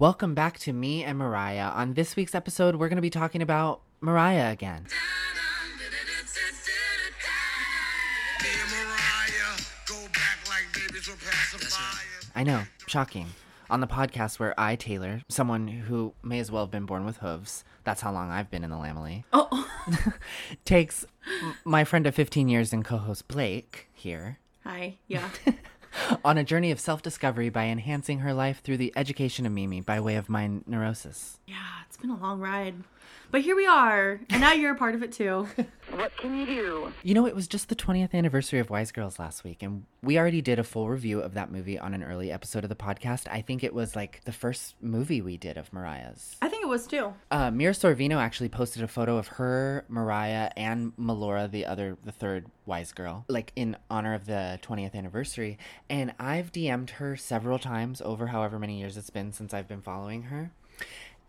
Welcome back to me and Mariah. On this week's episode, we're going to be talking about Mariah again. Me and Mariah go back like babies were pacifiers. I know, shocking. On the podcast where I, Taylor, someone who may as well have been born with hooves, that's how long I've been in the Lambily, Oh, takes m- my friend of 15 years and co host Blake here hi. Yeah. on a journey of self discovery by enhancing her life through the education of Mimi by way of my neurosis. yeah, it's been a long ride. But here we are. And now you're a part of it too. What can you do? You know, it was just the 20th anniversary of Wise Girls last week, and we already did a full review of that movie on an early episode of the podcast. I think it was like the first movie we did of Mariah's. I think it was too. Uh, Mira Sorvino actually posted a photo of her, Mariah, and Melora, the other, the third Wise Girl, like in honor of the 20th anniversary. And I've DM'd her several times over however many years it's been since I've been following her.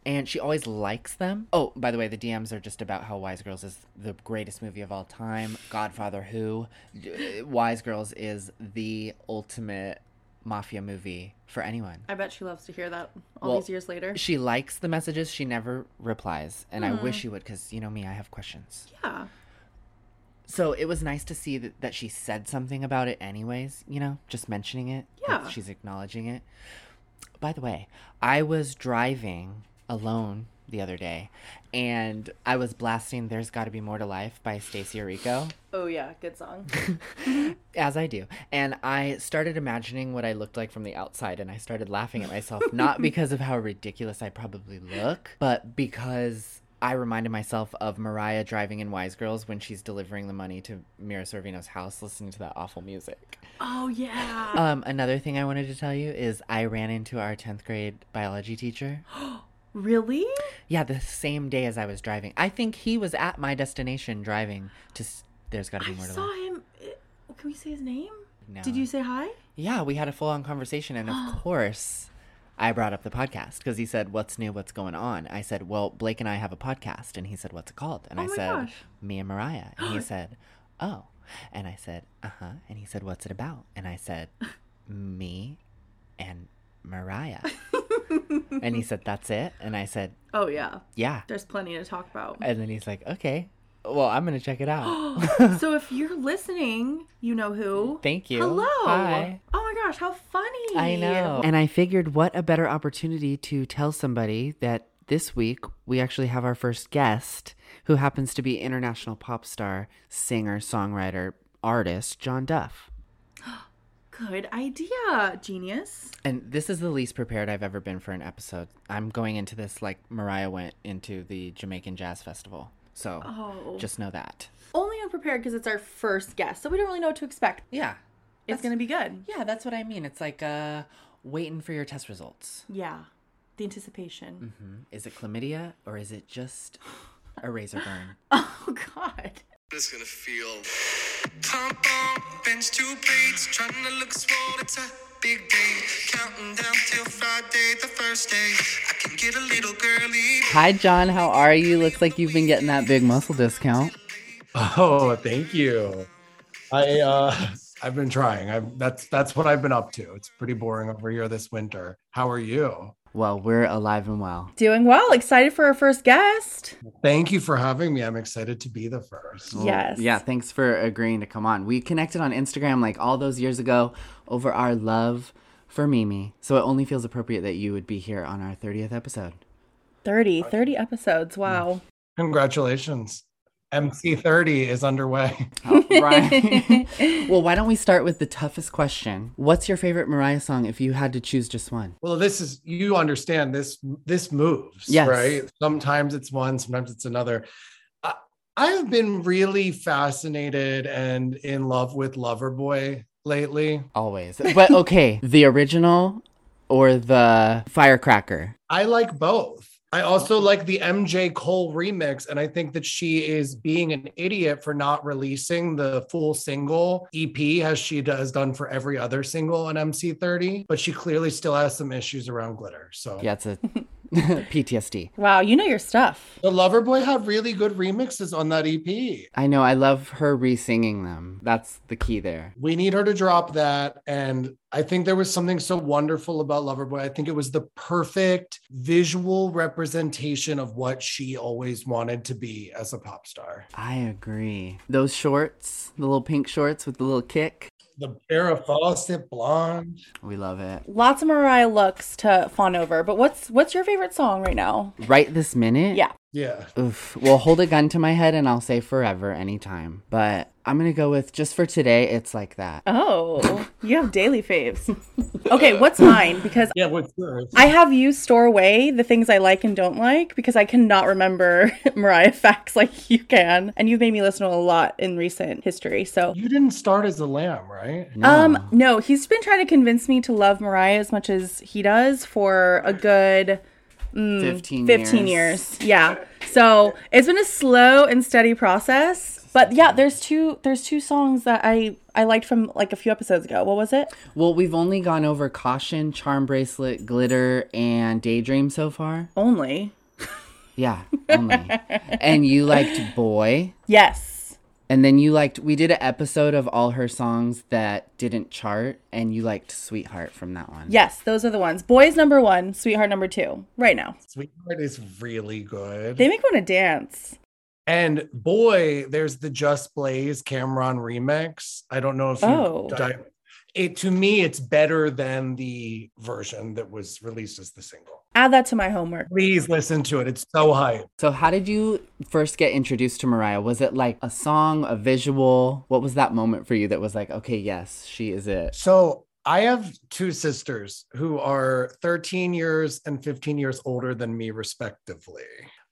And she always likes them. Oh, by the way, the DMs are just about how Wise Girls is the greatest movie of all time. Godfather Who. Uh, Wise Girls is the ultimate mafia movie for anyone. I bet she loves to hear that all Well, these years later. She likes the messages. She never replies, and I wish she would, because you know me, I have questions. Yeah. So it was nice to see that, that she said something about it, anyways. You know, just mentioning it. Yeah. she's acknowledging it. By the way, I was driving alone the other day, and I was blasting "There's Got to Be More to Life" by Stacie Orrico. Oh yeah, good song. as I do. And I started imagining what I looked like from the outside and I started laughing at myself, not because of how ridiculous I probably look, but because I reminded myself of Mariah driving in Wise Girls when she's delivering the money to Mira Sorvino's house listening to that awful music. oh yeah. Um, another thing I wanted to tell you is I ran into our 10th grade biology teacher. really? Yeah, the same day as I was driving. I think he was at my destination driving to s- There's Gotta Be I More to live I saw Life. him. eh, Can we say his name? No. Did you say hi? Yeah, we had a full on conversation, and of course, I brought up the podcast because he said, "What's new? What's going on?" I said, "Well, Blake and I have a podcast," and he said, "What's it called?" And Oh I said, gosh. "Me and Mariah," and he said, "Oh," and I said, "Uh huh," and he said, "What's it about?" And I said, "Me and Mariah," and he said, "That's it," and I said, Oh yeah. "Yeah," There's plenty to talk about. and then he's like, "Okay." Well, I'm gonna check it out. so if you're listening, you know who. Thank you. Hello. Hi. Oh my gosh, how funny. I know. And I figured what a better opportunity to tell somebody that this week we actually have our first guest who happens to be international pop star, singer, songwriter, artist John Duff. Good idea, genius. And this is the least prepared I've ever been for an episode. I'm going into this like Mariah went into the Jamaican Jazz Festival. So Oh. just know that. Only unprepared because it's our first guest, so we don't really know what to expect. Yeah. It's gonna be good. Yeah, that's what I mean. It's like uh waiting for your test results. Yeah. The anticipation. Hmm? Is it chlamydia or is it just a razor burn? Oh God. It's gonna feel. Pump on, bench two plates, trying to look swole. It's a big day, counting down till Friday, the first day. I can get a little girly. Hi, John. How are you? Looks like you've been getting that big muscle discount. Oh, thank you. I uh I've been trying. I've that's that's what I've been up to. It's pretty boring over here this winter. How are you? Well, we're alive and well. Doing well. Excited for our first guest. Thank you for having me. I'm excited to be the first. Yes. Yeah, thanks for agreeing to come on. We connected on Instagram like all those years ago over our love for Mimi. So it only feels appropriate that you would be here on our 30th episode. 30, 30 episodes. Wow. Congratulations. MC30 is underway. Oh, right. well, why don't we start with the toughest question? What's your favorite Mariah song if you had to choose just one? Well, this is you understand this this moves, Yes. right? Sometimes it's one, sometimes it's another. I, I've been really fascinated and in love with Loverboy lately. Always. But okay, the original or the firecracker? I like both. I also like the MJ Cole remix, and I think that she is being an idiot for not releasing the full single EP as she does done for every other single on MC30. But she clearly still has some issues around glitter. So Yeah, it's a PTSD. Wow, you know your stuff. The Lover Boy had really good remixes on that EP. I know. I love her re-singing them. That's the key there. We need her to drop that. And I think there was something so wonderful about Loverboy. I think it was the perfect visual representation of what she always wanted to be as a pop star. I agree. Those shorts, the little pink shorts with the little kick. The Farrah Fawcett blonde. We love it. Lots of Mariah looks to fawn over, but what's what's your favorite song right now? Right this minute? Yeah. Yeah. Oof. Well, hold a gun to my head and I'll say forever anytime. But I'm going to go with just for today, it's like that. Oh, you have daily faves. Okay, what's mine? Because Yeah, what's yours? I have you store away the things I like and don't like because I cannot remember Mariah facts like you can. And you've made me listen to a lot in recent history. So you didn't start as a lamb, right? No. Um, no, he's been trying to convince me to love Mariah as much as he does for a good Mm, 15, 15 years. Yeah. So it's been a slow and steady process. But yeah, there's two there's two songs that I I liked from like a few episodes ago. What was it? Well, we've only gone over Caution, Charm Bracelet, Glitter, and Daydream so far. Only. Yeah, only. and you liked Boy. Yes. And then you liked, we did an episode of all her songs that didn't chart, and you liked Sweetheart from that one. Yes, those are the ones. Boys number one, sweetheart number two. Right now. Sweetheart is really good. They make me want to dance. And boy, there's the Just Blaze Cam'ron remix. I don't know if you Oh. di- it to me it's better than the version that was released as the single. Add that to my homework. Please listen to it. It's so hype. So, how did you first get introduced to Mariah? Was it like a song, a visual? What was that moment for you that was like, okay, yes, she is it? So I have two sisters who are 13 years and 15 years older than me, respectively.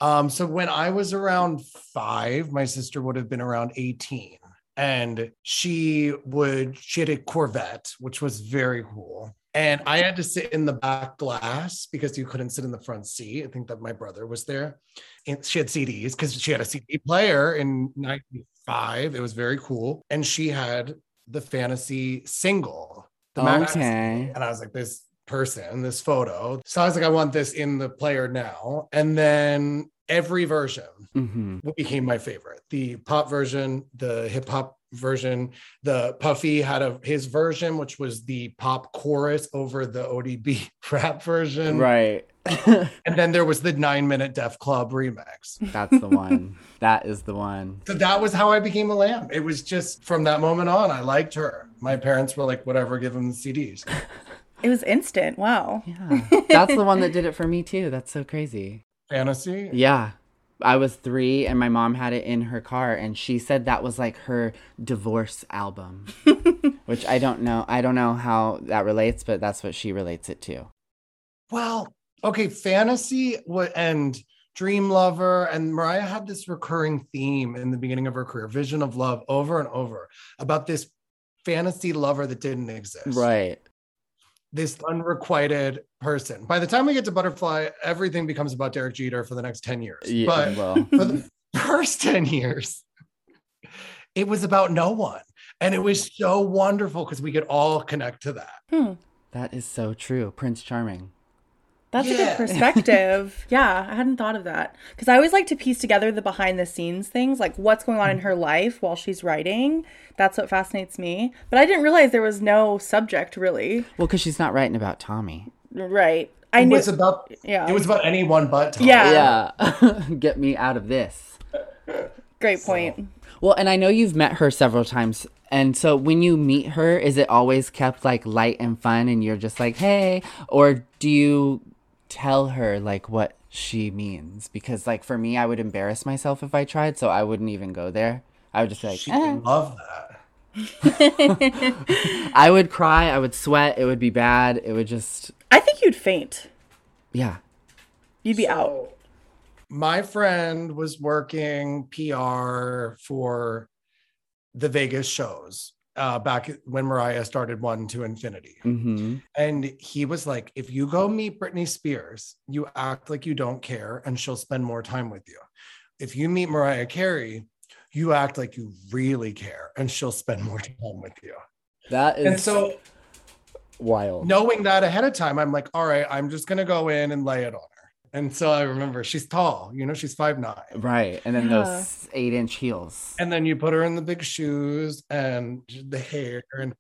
Um, so when I was around five, my sister would have been around 18. And she would, she had a Corvette, which was very cool. And I had to sit in the back glass because you couldn't sit in the front seat. I think that my brother was there. And she had CDs because she had a CD player in 95. It was very cool. And she had the fantasy single. The magazine. Okay. And I was like, this person, this photo. So I was like, I want this in the player now. And then every version hmm became my favorite. The pop version, the hip hop version, the Puffy had a his version, which was the pop chorus over the ODB rap version. Right. And then there was the nine minute Def Club remix. That's the one. That is the one. So that was how I became a lamb. It was just from that moment on, I liked her. My parents were like, whatever, give them the CDs. It was instant. Wow. Yeah. That's the one that did it for me too. That's so crazy. Fantasy. Yeah. I was three and my mom had it in her car and she said that was like her divorce album. which I don't know. I don't know how that relates, but that's what she relates it to. Well, okay, fantasy and Dream Lover and Mariah had this recurring theme in the beginning of her career, Vision of Love, over and over about this fantasy lover that didn't exist. Right. This unrequited person. By the time we get to Butterfly, everything becomes about Derek Jeter for the next 10 years. Yeah, but well. for the first 10 years, it was about no one. And it was so wonderful because we could all connect to that. Hmm. That is so true. Prince Charming. That's a good perspective. yeah, I hadn't thought of that. Because I always like to piece together the behind the scenes things, like what's going on in her life while she's writing. That's what fascinates me. But I didn't realize there was no subject really. Well, because she's not writing about Tommy. Right. I It knew. was about yeah. it was about anyone but Tom. Yeah. Yeah. Get me out of this. Great point. Well, and I know you've met her several times. And so when you meet her, is it always kept like light and fun and you're just like, hey? Or do you tell her like what she means? Because like for me, I would embarrass myself if I tried. So I wouldn't even go there. I would just be like, She eh. love that. I would cry. I would sweat. It would be bad. It would just, I think you'd faint. yeah. You'd be out. My friend was working PR for the Vegas shows uh, back when Mariah started One to Infinity. Mm-hmm. And he was like, if you go meet Britney Spears, you act like you don't care and she'll spend more time with you. If you meet Mariah Carey, you act like you really care and she'll spend more time with you. That is And so, wild. knowing that ahead of time, I'm like, all right, I'm just going to go in and lay it on her. And so I remember she's tall, you know, she's five nine. Right. And then Yeah. those eight inch heels. And then you put her in the big shoes and the hair and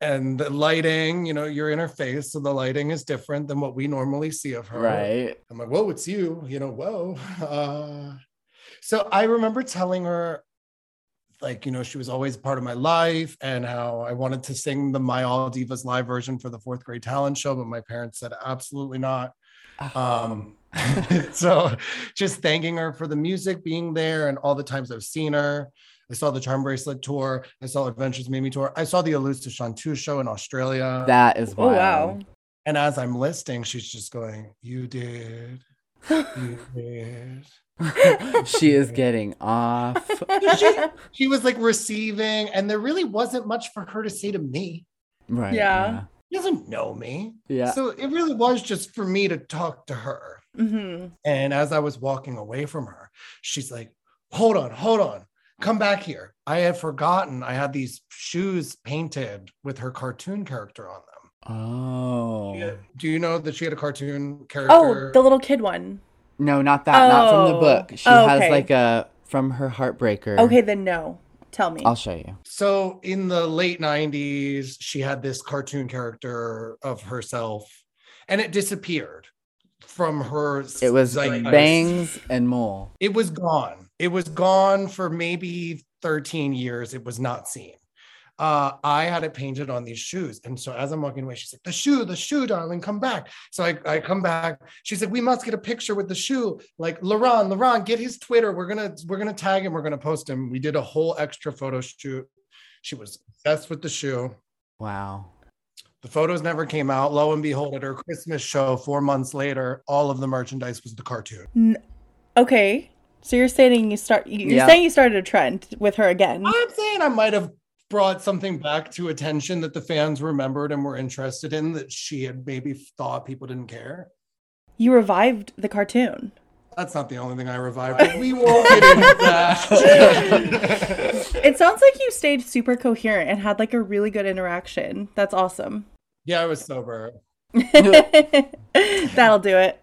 and the lighting, you know, you're in her face, so the lighting is different than what we normally see of her. Right. I'm like, whoa, it's you, you know, whoa. Uh, so I remember telling her, like, you know, she was always part of my life and how I wanted to sing the My All Divas live version for the fourth grade talent show, but my parents said absolutely not. Um, so just thanking her for the music being there and all the times I've seen her. I saw the Charm Bracelet tour. I saw Adventures mimi tour. I saw the Elusive Chanteuse show in Australia. that is Oh wild. wow. And as I'm listing, she's just going, You did. You did. she is getting off. she, she was like receiving, and there really wasn't much for her to say to me. Right. Yeah. She doesn't know me. Yeah. So it really was just for me to talk to her. hmm And as I was walking away from her, she's like, Hold on, hold on, come back here. I had forgotten I had these shoes painted with her cartoon character on them. Oh. Do you know that she had a cartoon character? Oh, the little kid one. No, not that. Not from the Oh. book. She Oh, has like a from her heartbreaker. Okay, then no. Tell me. I'll show you. So in the late 90s, she had this cartoon character of herself and it disappeared from her. It was zeitgeist. bangs and mole. It was gone. It was gone for maybe 13 years. It was not seen. Uh, I had it painted on these shoes. And so as I'm walking away, she's like, the shoe, the shoe, darling, come back. So I, I come back. She said, we must get a picture with the shoe. Like, Laurent, Laurent, get his Twitter. We're gonna, we're gonna tag him, we're gonna post him. We did a whole extra photo shoot. She was obsessed with the shoe. Wow. The photos never came out. Lo and behold, at her Christmas show four months later, all of the merchandise was the cartoon. Okay. So you're saying you start you're Yeah. saying you started a trend with her again. I'm saying I might have brought something back to attention that the fans remembered and were interested in that she had maybe thought people didn't care. You revived the cartoon. That's not the only thing I revived. But we won't get into that. It sounds like you stayed super coherent and had like a really good interaction. That's awesome. yeah, I was sober. That'll do it.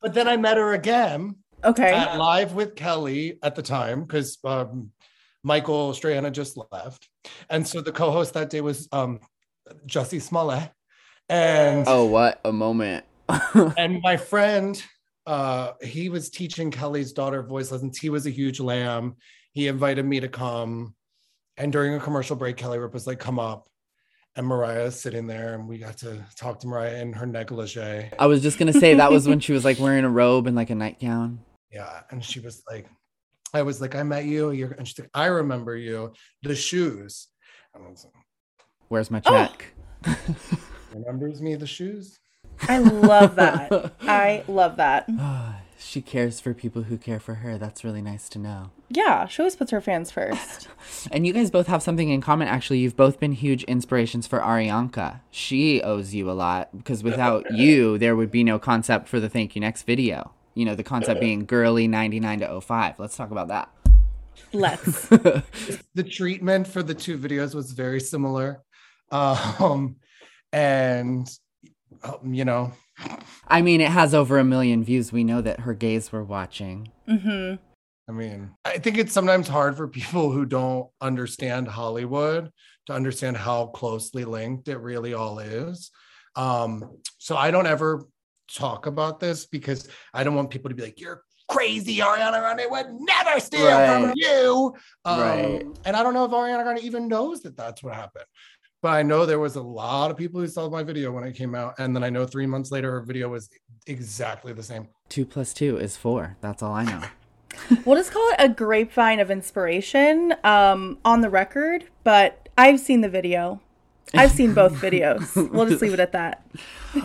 But then I met her again Okay. at Live with Kelly at the time because um, Michael Strahan had just left. And so the co host that day was um, Jussie Smollett. And Oh, what a moment. and my friend uh he was teaching kelly's daughter voice lessons he was a huge lamb he invited me to come and during a commercial break kelly Ripa was like come up and mariah is sitting there and we got to talk to mariah in her negligee I was just gonna say that was when she was like wearing a robe and like a nightgown. yeah and she was like i was like i met you you're and she's like i remember you the shoes and I was like, Where's my Oh. check? remembers me the shoes I love that. I love that. Ah, she cares for people who care for her. That's really nice to know. Yeah, she always puts her fans first. And you guys both have something in common. Actually, you've both been huge inspirations for Ariana. She owes you a lot because without you, there would be no concept for the Thank You Next video. You know, the concept being girly 99 to 05. Let's talk about that. Let's. the treatment for the two videos was very similar um and um, you know I mean, it has over a million views. We know that her gays were watching. Mm-hmm. i mean i think it's sometimes hard for people who don't understand hollywood to understand how closely linked it really all is um so i don't ever talk about this because i don't want people to be like you're crazy ariana grande would never steal from you um, Right. and i don't know if ariana grande even knows that that's what happened but I know there was a lot of people who saw my video when it came out, and then I know three months later her video was exactly the same. Two plus two is four. That's all I know. We'll just call it a grapevine of inspiration um, on the record, but I've seen the video. I've seen both videos. We'll just leave it at that.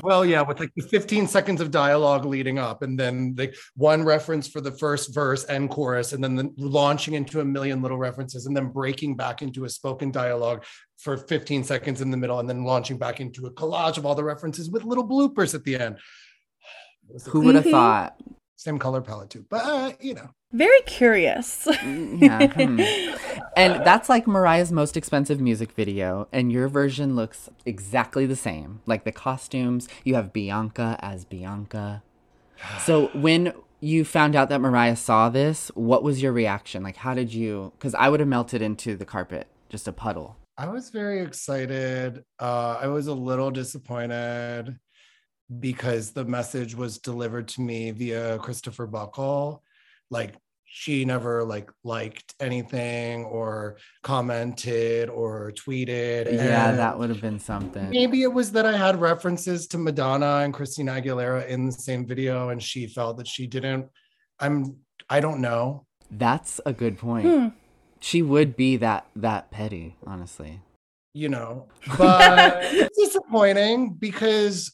Well, yeah, with like the 15 seconds of dialogue leading up, and then the one reference for the first verse and chorus, and then the, launching into a million little references, and then breaking back into a spoken dialogue for 15 seconds in the middle, and then launching back into a collage of all the references with little bloopers at the end. It was the Who would have Mhm. thought? Same color palette too, but uh, you know, Very curious. Yeah. hmm. And that's like Mariah's most expensive music video, and your version looks exactly the same. Like the costumes, you have Bianca as Bianca. So when you found out that Mariah saw this, what was your reaction? Like, how did you? Because I would have melted into the carpet, just a puddle. I was very excited. Uh, I was a little disappointed because the message was delivered to me via Christopher Buckle. Like she never like liked anything or commented or tweeted. Yeah, And that would have been something. Maybe it was that I had references to Madonna and Christina Aguilera in the same video, and she felt that she didn't. I'm. I don't know. That's a good point. Hmm. She would be that that petty, honestly. you know, but it's disappointing because,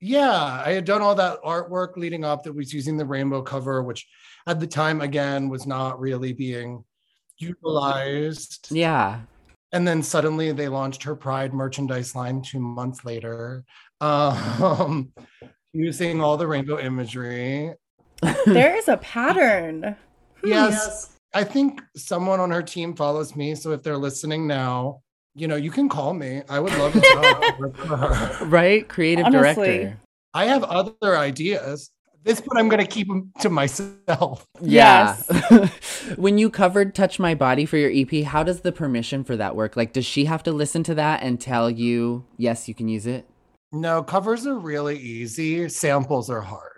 yeah, I had done all that artwork leading up that was using the rainbow cover, which at the time, again, was not really being utilized. Yeah. And then suddenly they launched her Pride merchandise line two months later, um, using all the rainbow imagery. There is a pattern. Yes, I think someone on her team follows me. So if they're listening now, you know, you can call me. I would love to work. Right? Creative Honestly. director. I have other ideas. This one I'm going to keep to myself. Yeah. when you covered Touch My Body for your EP, how does the permission for that work? Like, does she have to listen to that and tell you, yes, you can use it? No, covers are really easy. Samples are hard.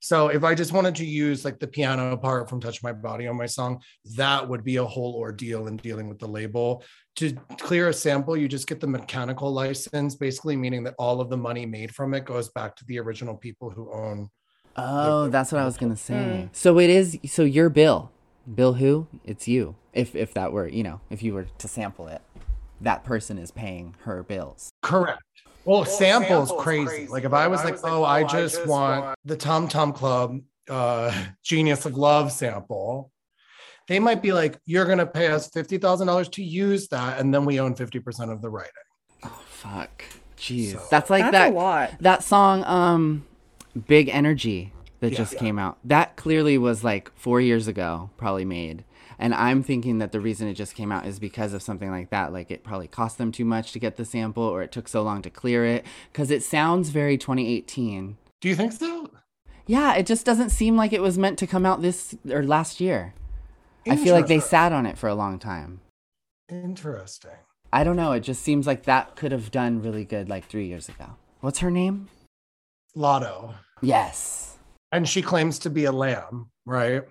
So if I just wanted to use like the piano part from Touch My Body on my song, that would be a whole ordeal in dealing with the label. To clear a sample, you just get the mechanical license, basically meaning that all of the money made from it goes back to the original people who own. Oh, that's what I was going to say. Mm. So it is, so you're Bill. Bill who? It's you. If, if that were, you know, if you were to sample it, that person is paying her bills. Correct. Well, samples crazy. Like if I was like, oh, I just want the Tom Tom Club uh, Genius of Love sample, they might be like, you're gonna pay us fifty thousand dollars to use that, and then we own fifty percent of the writing. Oh fuck. Jeez. So- That's like That's that a lot. that song um Big Energy that Yeah. just came out. That clearly was like 4 years ago probably made. And I'm thinking that the reason it just came out is because of something like that. Like it probably cost them too much to get the sample or it took so long to clear it cuz it sounds very 2018. Do you think so? Yeah, it just doesn't seem like it was meant to come out this or last year. I feel like they sat on it for a long time. Interesting. I don't know, it just seems like that could have done really good like 3 years ago. What's her name? Latto, Yes. and she claims to be a lamb, right?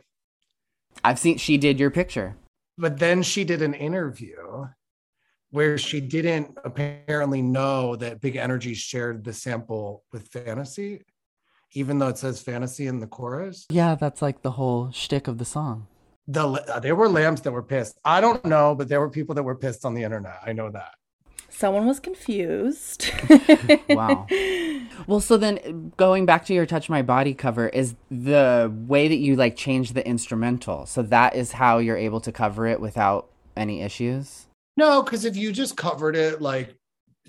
I've seen she did your picture. But then she did an interview where she didn't apparently know that Big Energy shared the sample with Fantasy, even though it says Fantasy in the chorus. Yeah, that's like the whole shtick of the song. The uh, there were lambs that were pissed. I don't know, but there were people that were pissed on the internet. I know that. Someone was confused. Wow. well, so then going back to your Touch My Body cover is the way that you like change the instrumental. So that is how you're able to cover it without any issues. No, because if you just covered it, like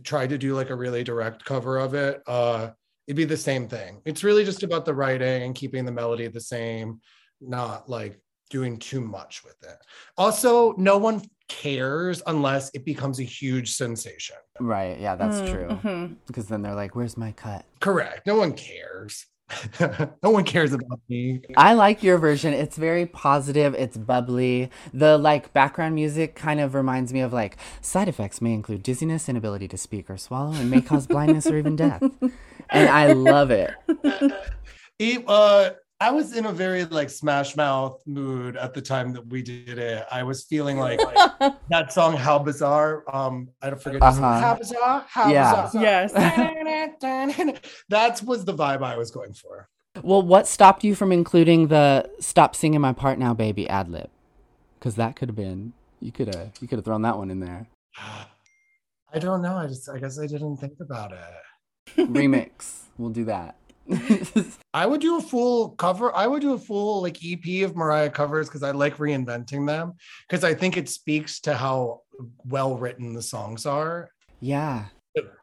tried to do like a really direct cover of it, uh, it'd be the same thing. It's really just about the writing and keeping the melody the same, not like doing too much with it. Also, no one cares unless it becomes a huge sensation. Right. Yeah, that's Mm, true. mhm. Because then they're like, where's my cut? Correct. No one cares. no one cares about me. I like your version. It's very positive. It's bubbly. The like background music kind of reminds me of like side effects may include dizziness, inability to speak or swallow, and may cause blindness or even death. And I love it. It, uh, I was in a very like smash mouth mood at the time that we did it. I was feeling like that song "How Bizarre." Um, I don't forget. the song, Uh-huh. How bizarre! How Yeah. bizarre! yes. that was the vibe I was going for. Well, what stopped you from including the "Stop singing my part now, baby" ad lib? Because that could have been you could have you could have thrown that one in there. I don't know. I just, I guess I didn't think about it. Remix. We'll do that. I would do a full cover. I would do a full like EP of Mariah covers because I like reinventing them because I think it speaks to how well written the songs are. yeah.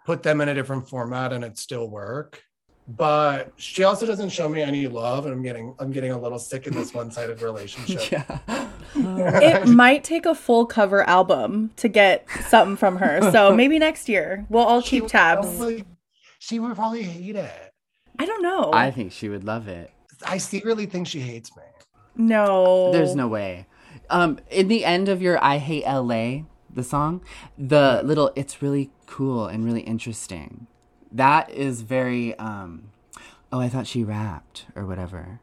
Put them in a different format and it still work. But she also doesn't show me any love, and I'm getting I'm getting a little sick in this one-sided relationship. Yeah. it might take a full cover album to get something from her. So maybe next year we'll all She keep tabs. probably- she would probably hate it. I don't know. I think she would love it. I secretly think she hates me. no. There's no way. Um, in the end of your "I Hate L.A." the song, the little "It's really cool and really interesting," that is very. Um, oh, I thought she rapped or whatever.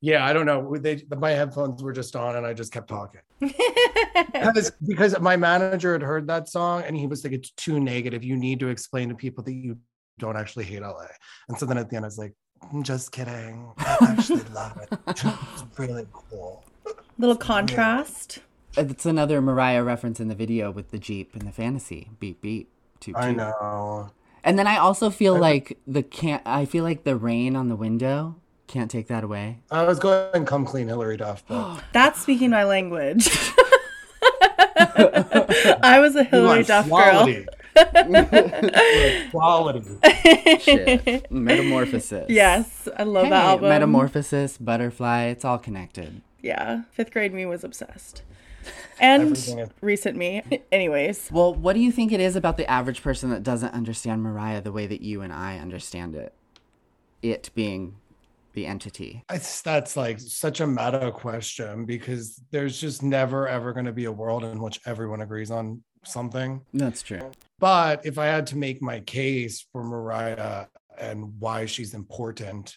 Yeah, I don't know. They my headphones were just on, and I just kept talking because because my manager had heard that song, and he was like, "It's too negative. You need to explain to people that you don't actually hate LA." And so then at the end, I was like, "I'm just kidding. I actually love it. It's really cool." Little contrast. It's another Mariah reference in the video with the Jeep and the fantasy. Beep beep. Toot, I know. And then I also feel like the can't. I feel like the rain on the window can't take that away. I was going come clean Hilary Duff, but That's speaking my language. I was a Hilary Duff girl. quality. You want quality. Shit. Metamorphosis. Yes, I love Hey, that album. Metamorphosis, Butterfly. It's all connected. Yeah, fifth grade me was obsessed. And is- recent me. Anyways, Well, what do you think it is about the average person that doesn't understand Mariah the way that you and I understand it? It being the entity. It's, that's like such a meta question because there's just never ever going to be a world in which everyone agrees on something. That's true. But if I had to make my case for Mariah and why she's important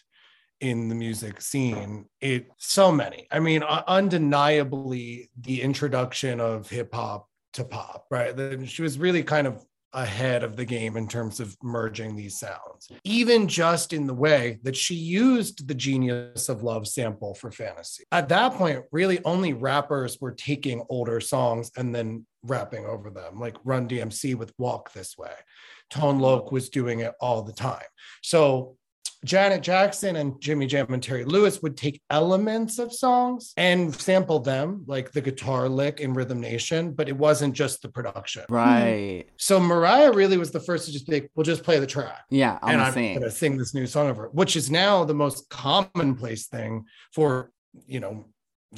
in the music scene, it so many. I mean, undeniably the introduction of hip hop to pop, right? She was really kind of ahead of the game in terms of merging these sounds. Even just in the way that she used the genius of love sample for fantasy. At that point, really only rappers were taking older songs and then rapping over them, like Run DMC with Walk This Way. Tone Loc was doing it all the time. So Janet Jackson and Jimmy Jam and Terry Lewis would take elements of songs and sample them, like the guitar lick in Rhythm Nation, but it wasn't just the production. Right. So Mariah really was the first to just be like, we'll just play the track. Yeah, I'm and I'm going to sing this new song over, it, which is now the most commonplace thing for, you know,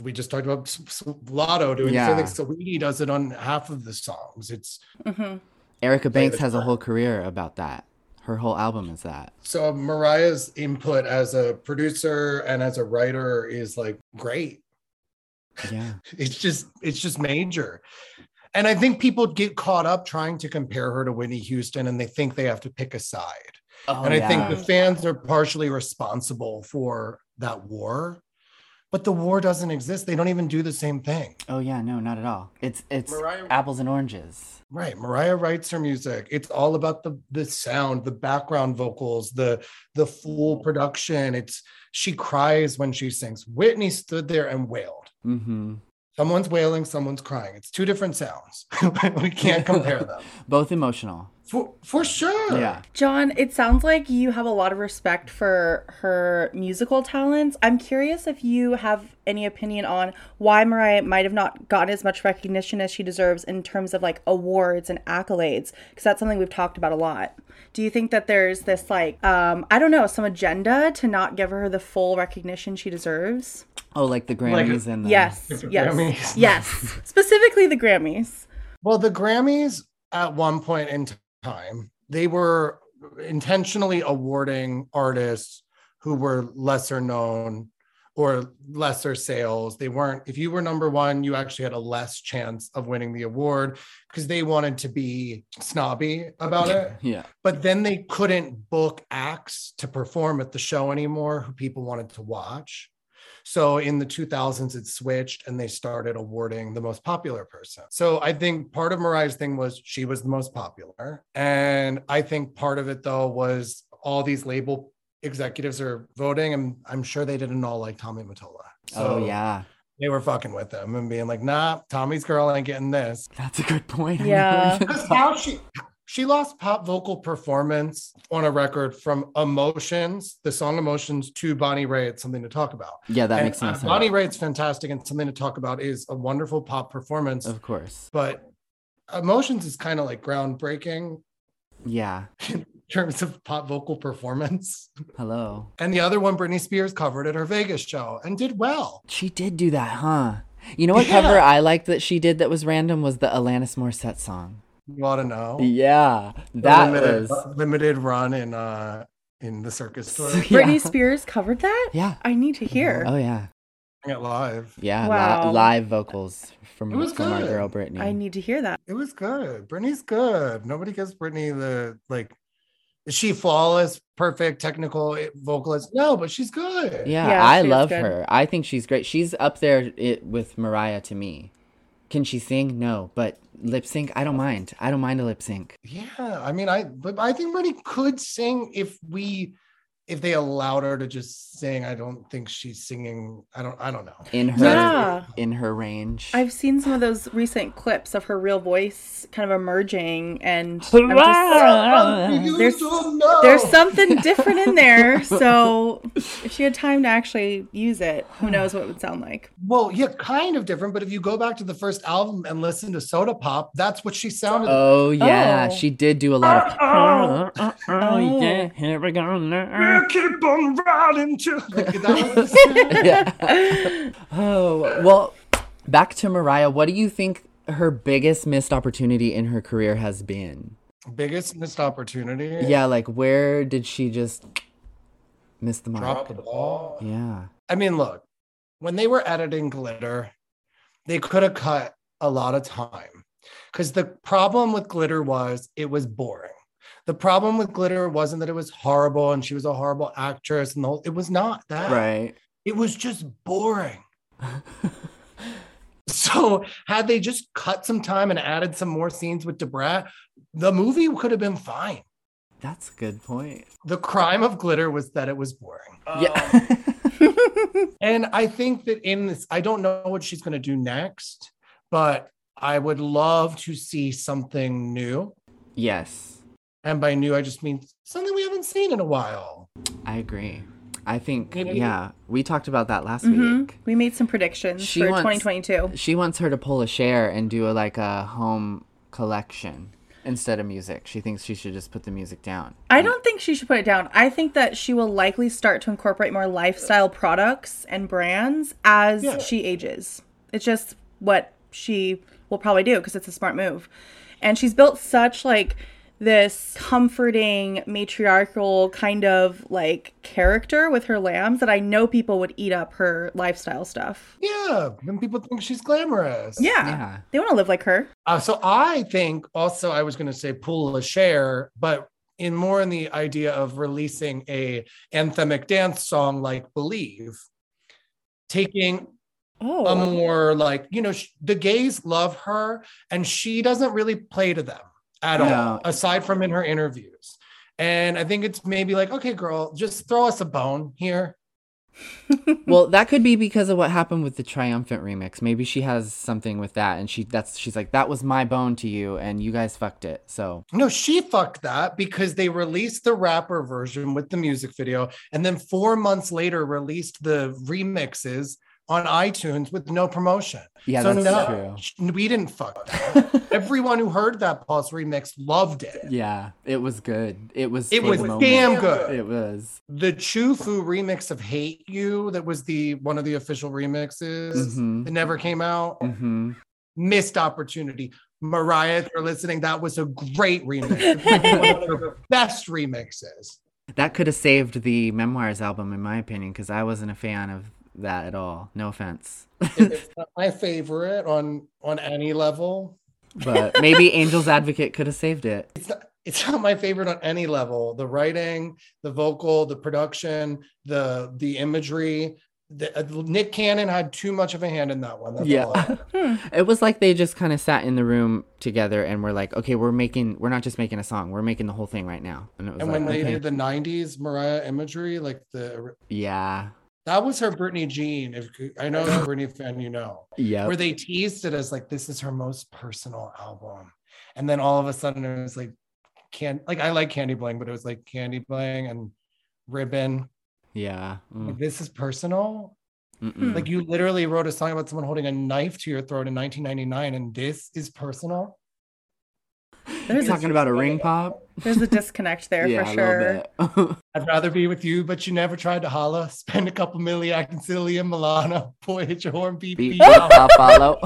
we just talked about S- S- Latto doing Yeah. yeah. I think does it on half of the songs. It's mhm. Erica Banks the has a whole career about that. Her whole album is that. so Mariah's input as a producer and as a writer is like great. Yeah. It's just it's just major. And I think people get caught up trying to compare her to Whitney Houston and they think they have to pick a side. Oh, and I yeah. think the fans are partially responsible for that war. But the war doesn't exist. They don't even do the same thing. Oh yeah, no, not at all. It's it's Mariah- apples and oranges. Right. Mariah writes her music. It's all about the the sound, the background vocals, the the full production. It's she cries when she sings. Whitney stood there and wailed. Mm-hmm. Someone's wailing, someone's crying. It's two different sounds. we can't compare them. Both emotional. For for sure. Yeah. John, it sounds like you have a lot of respect for her musical talents. I'm curious if you have any opinion on why Mariah might have not gotten as much recognition as she deserves in terms of like awards and accolades, because that's something we've talked about a lot. Do you think that there's this like um I don't know, some agenda to not give her the full recognition she deserves? Oh, like the Grammys and the Yes. The Yes. Grammys. Yes. Specifically the Grammys. Well, the Grammys at one point in time, they were intentionally awarding artists who were lesser known or lesser sales. They weren't, if you were number one, you actually had a less chance of winning the award because they wanted to be snobby about it. Yeah. But then they couldn't book acts to perform at the show anymore who people wanted to watch. So in the 2000s, it switched and they started awarding the most popular person. So I think part of Mariah's thing was she was the most popular. And I think part of it, though, was all these label executives are voting. And I'm sure they didn't all like Tommy Mottola. Oh, so oh yeah. they were fucking with them and being like, nah, Tommy's girl ain't getting this. That's a good point. Yeah. never even Because thought- how she she lost pop vocal performance on a record from Emotions, the song Emotions, to Bonnie Raitt, something to talk about. yeah, that And, makes no uh, sense. Bonnie Raitt's fantastic and something to talk about is a wonderful pop performance, Of course. but Emotions is kind of like groundbreaking Yeah. in terms of pop vocal performance. Hello. And the other one, Britney Spears covered at her Vegas show and did well. She did do that, huh? You know what Yeah. cover I liked that she did that was random was the Alanis Morissette song. You ought to know. Yeah, The that limited, was limited run in uh in the circus tour. Yeah. Britney Spears covered that? Yeah. I need to hear. Oh yeah. It live. Yeah. li- Wow. live vocals from, It was from our girl Brittany. I need to hear that. It was good. Britney's good. Nobody gives Britney the like. Is she flawless, perfect, technical vocalist? No, but she's good. Yeah, Yeah, I she love her. I think she's great. She's up there it, with Mariah to me. Can she sing? No, but lip sync, I don't mind. I don't mind a lip sync. Yeah, I mean, I I think Britney could sing if we if they allowed her to just sing. I don't think she's singing. I don't. I don't know. In her Yeah. in her range. I've seen some of those recent clips of her real voice kind of emerging, and I'm just, You There's- there's something different in there. So if she had time to actually use it, who knows what it would sound like? well, yeah, kind of different. But if you go back to the first album and listen to Soda Pop, that's what she sounded. Oh yeah, Oh. she did do a lot of Oh. Oh, yeah, here we go now. Keep on riding to. Like, that was the yeah. Oh, well, back to Mariah. What do you think her biggest missed opportunity in her career has been? biggest missed opportunity. Yeah, like where did she just miss the mark? Drop the ball. Yeah. I mean, look, when they were editing Glitter, they could have cut a lot of time because the problem with Glitter was it was boring. The problem with Glitter wasn't that it was horrible and she was a horrible actress and the whole, it was not that. Right. It was just boring. so had they just cut some time and added some more scenes with Da Brat, the movie could have been fine. That's a good point. The crime of Glitter was that it was boring. Um, yeah. And I think that in this, I don't know what she's going to do next, but I would love to see something new. yes, And by new, I just mean something we haven't seen in a while. I agree. I think, Maybe- yeah, we talked about that last Mhm. week. We made some predictions She for wants- 2022. She wants her to pull a Cher and do a, like a home collection instead of music. She thinks she should just put the music down. I don't think she should put it down. I think that she will likely start to incorporate more lifestyle products and brands as Yeah. she ages. It's just what she will probably do because it's a smart move. And she's built such like this comforting matriarchal kind of like character with her lambs that I know people would eat up her lifestyle stuff. Yeah. And people think she's glamorous. Yeah. Yeah. They want to live like her. Uh, so I think also I was going to say pull a Cher, but in more in the idea of releasing a anthemic dance song like Believe, taking Oh. a more like you know sh- the gays love her and she doesn't really play to them at No. all aside from in her interviews and i think it's maybe like okay girl just throw us a bone here well, that could be because of what happened with the triumphant remix. Maybe she has something with that, and she that's she's like that was my bone to you, and you guys fucked it. So no she fucked that because they released the rapper version with the music video and then four months later released the remixes on itunes with no promotion yeah, so that's no true. we didn't fuck that. everyone who heard that pulse remix loved it Yeah, it was good. It was. it was damn good It was. the Chufu remix of Hate You, that was the one of the official remixes Mhm. that never came out. hmm Missed opportunity. Mariah, if you're listening, that was a great remix. One of her best remixes. That could have saved the Memoirs album, in my opinion, because I wasn't a fan of that at all. No offense, It's not my favorite on on any level. but maybe Angel's Advocate could have saved it. It's not it's not my favorite on any level. The writing, the vocal, the production, the the imagery. The, uh, Nick Cannon had too much of a hand in that one. That's Yeah. it was like they just kind of sat in the room together and were like, okay, we're making, we're not just making a song, we're making the whole thing right now. And it was And like, when they okay. did the '90s Mariah imagery, like the yeah, That was her Britney Jean. If I know you're a Britney fan, you know. yeah, Where they teased it as like this is her most personal album. And then all of a sudden it was like can like I like Candy Bling, but it was like Candy Bling and Ribbon. yeah. Like Mm, this is personal. mm-mm. Like you literally wrote a song about someone holding a knife to your throat in 1999 and this is personal. There's a, Talking about a ring pop. there's a disconnect there yeah, for sure. a bit. I'd rather be with you, but you never tried to holla. Spend a couple million in Cillian Milano. Boy, hit your horn, beep, Beat beep. I'll follow.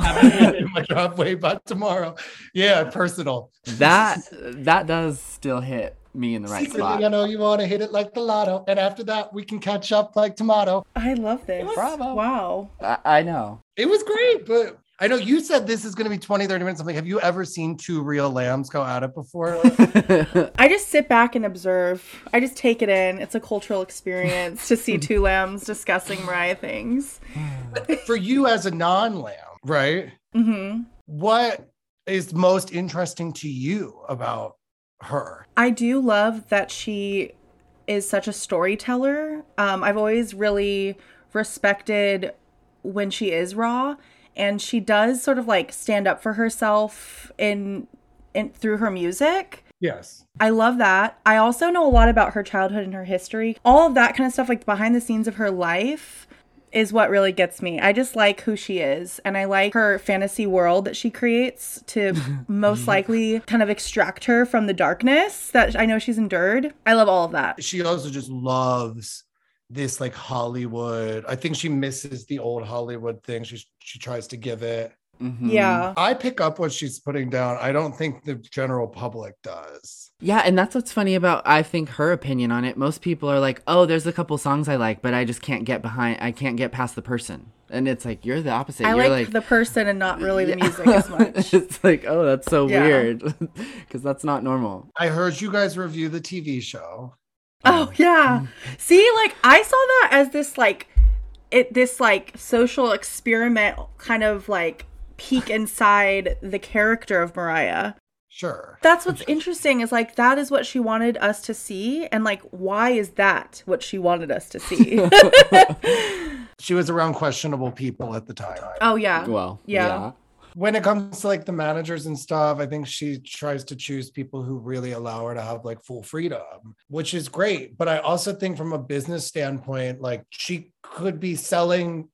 in my driveway by tomorrow. Yeah, personal. that that does still hit me in the right Secretly, spot. I know you want to hit it like the lotto, and after that, we can catch up like tomato. I love this. Bravo. Wow. I, I know. It was great, but I know you said this is going to be 20, 30 minutes. I'm like, have you ever seen two real lambs go at it before? I just sit back and observe. I just take it in. It's a cultural experience to see two lambs discussing Mariah things. For you as a non lamb, right? Mm-hmm. What is most interesting to you about her? I do love that she is such a storyteller. Um, I've always really respected when she is raw, and she does sort of like stand up for herself in in through her music. Yes. I love that. I also know a lot about her childhood and her history. All of that kind of stuff, like behind the scenes of her life, is what really gets me. I just like who she is, and I like her fantasy world that she creates to most likely kind of extract her from the darkness that I know she's endured. I love all of that. She also just loves this like Hollywood. I think she misses the old Hollywood thing. She she tries to give it. Mhm. Yeah. I pick up what she's putting down. I don't think the general public does. Yeah, and that's what's funny about I think her opinion on it. Most people are like, "Oh, there's a couple songs I like, but I just can't get behind. I can't get past the person." And it's like you're the opposite. I you're like, the person and not really the music as much. it's like, oh, that's so Yeah. weird, because that's not normal. I heard you guys review the TV show. Oh, oh yeah. Mm. See, like I saw that as this like it this like social experiment kind of like peek inside the character of Mariah. Sure. That's what's interesting is like that is what she wanted us to see and like why is that what she wanted us to see? She was around questionable people at the time. oh yeah. Well, Yeah. yeah. When it comes to like the managers and stuff, I think she tries to choose people who really allow her to have like full freedom, which is great. But I also think from a business standpoint, like she could be selling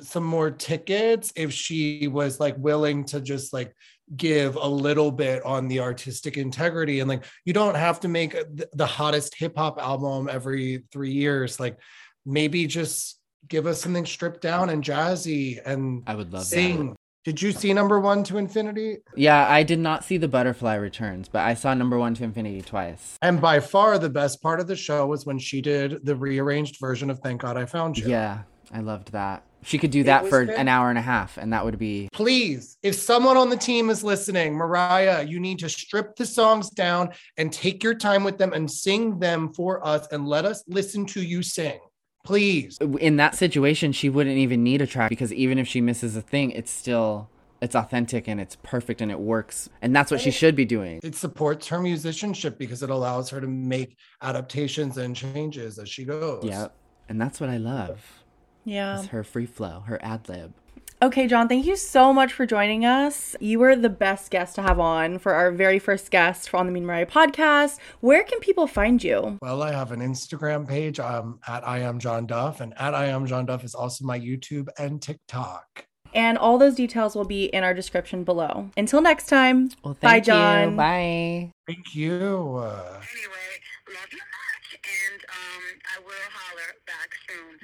some more tickets if she was like willing to just like give a little bit on the artistic integrity and like you don't have to make the hottest hip hop album every 3 years like maybe just give us something stripped down and jazzy and I would love that. Did you see number 1 to infinity Yeah, I did not see the Butterfly Returns, but I saw number one to Infinity twice. and by far the best part of the show was when she did the rearranged version of thank god i found you Yeah, I loved that. She could do that for good. an hour and a half, and that would be please, if someone on the team is listening, Mariah, you need to strip the songs down and take your time with them and sing them for us and let us listen to you sing. Please. in that situation. She wouldn't even need a track because even if she misses a thing, it's still it's authentic and it's perfect and it works, and that's what she should be doing. It supports her musicianship because it allows her to make adaptations and changes as she goes. Yeah, and that's what I love. Yeah. Is her free flow, her ad lib. Okay, John, thank you so much for joining us. You were the best guest to have on for our very first guest for on the Me & Mariah podcast. Where can people find you? Well, I have an Instagram page um, at I am John Duff, and at I am John Duff is also my YouTube and TikTok. And all those details will be in our description below. Until next time. Well, Bye, thank you. John. Bye. Thank you. Anyway, love you much, and um, I will holler back soon.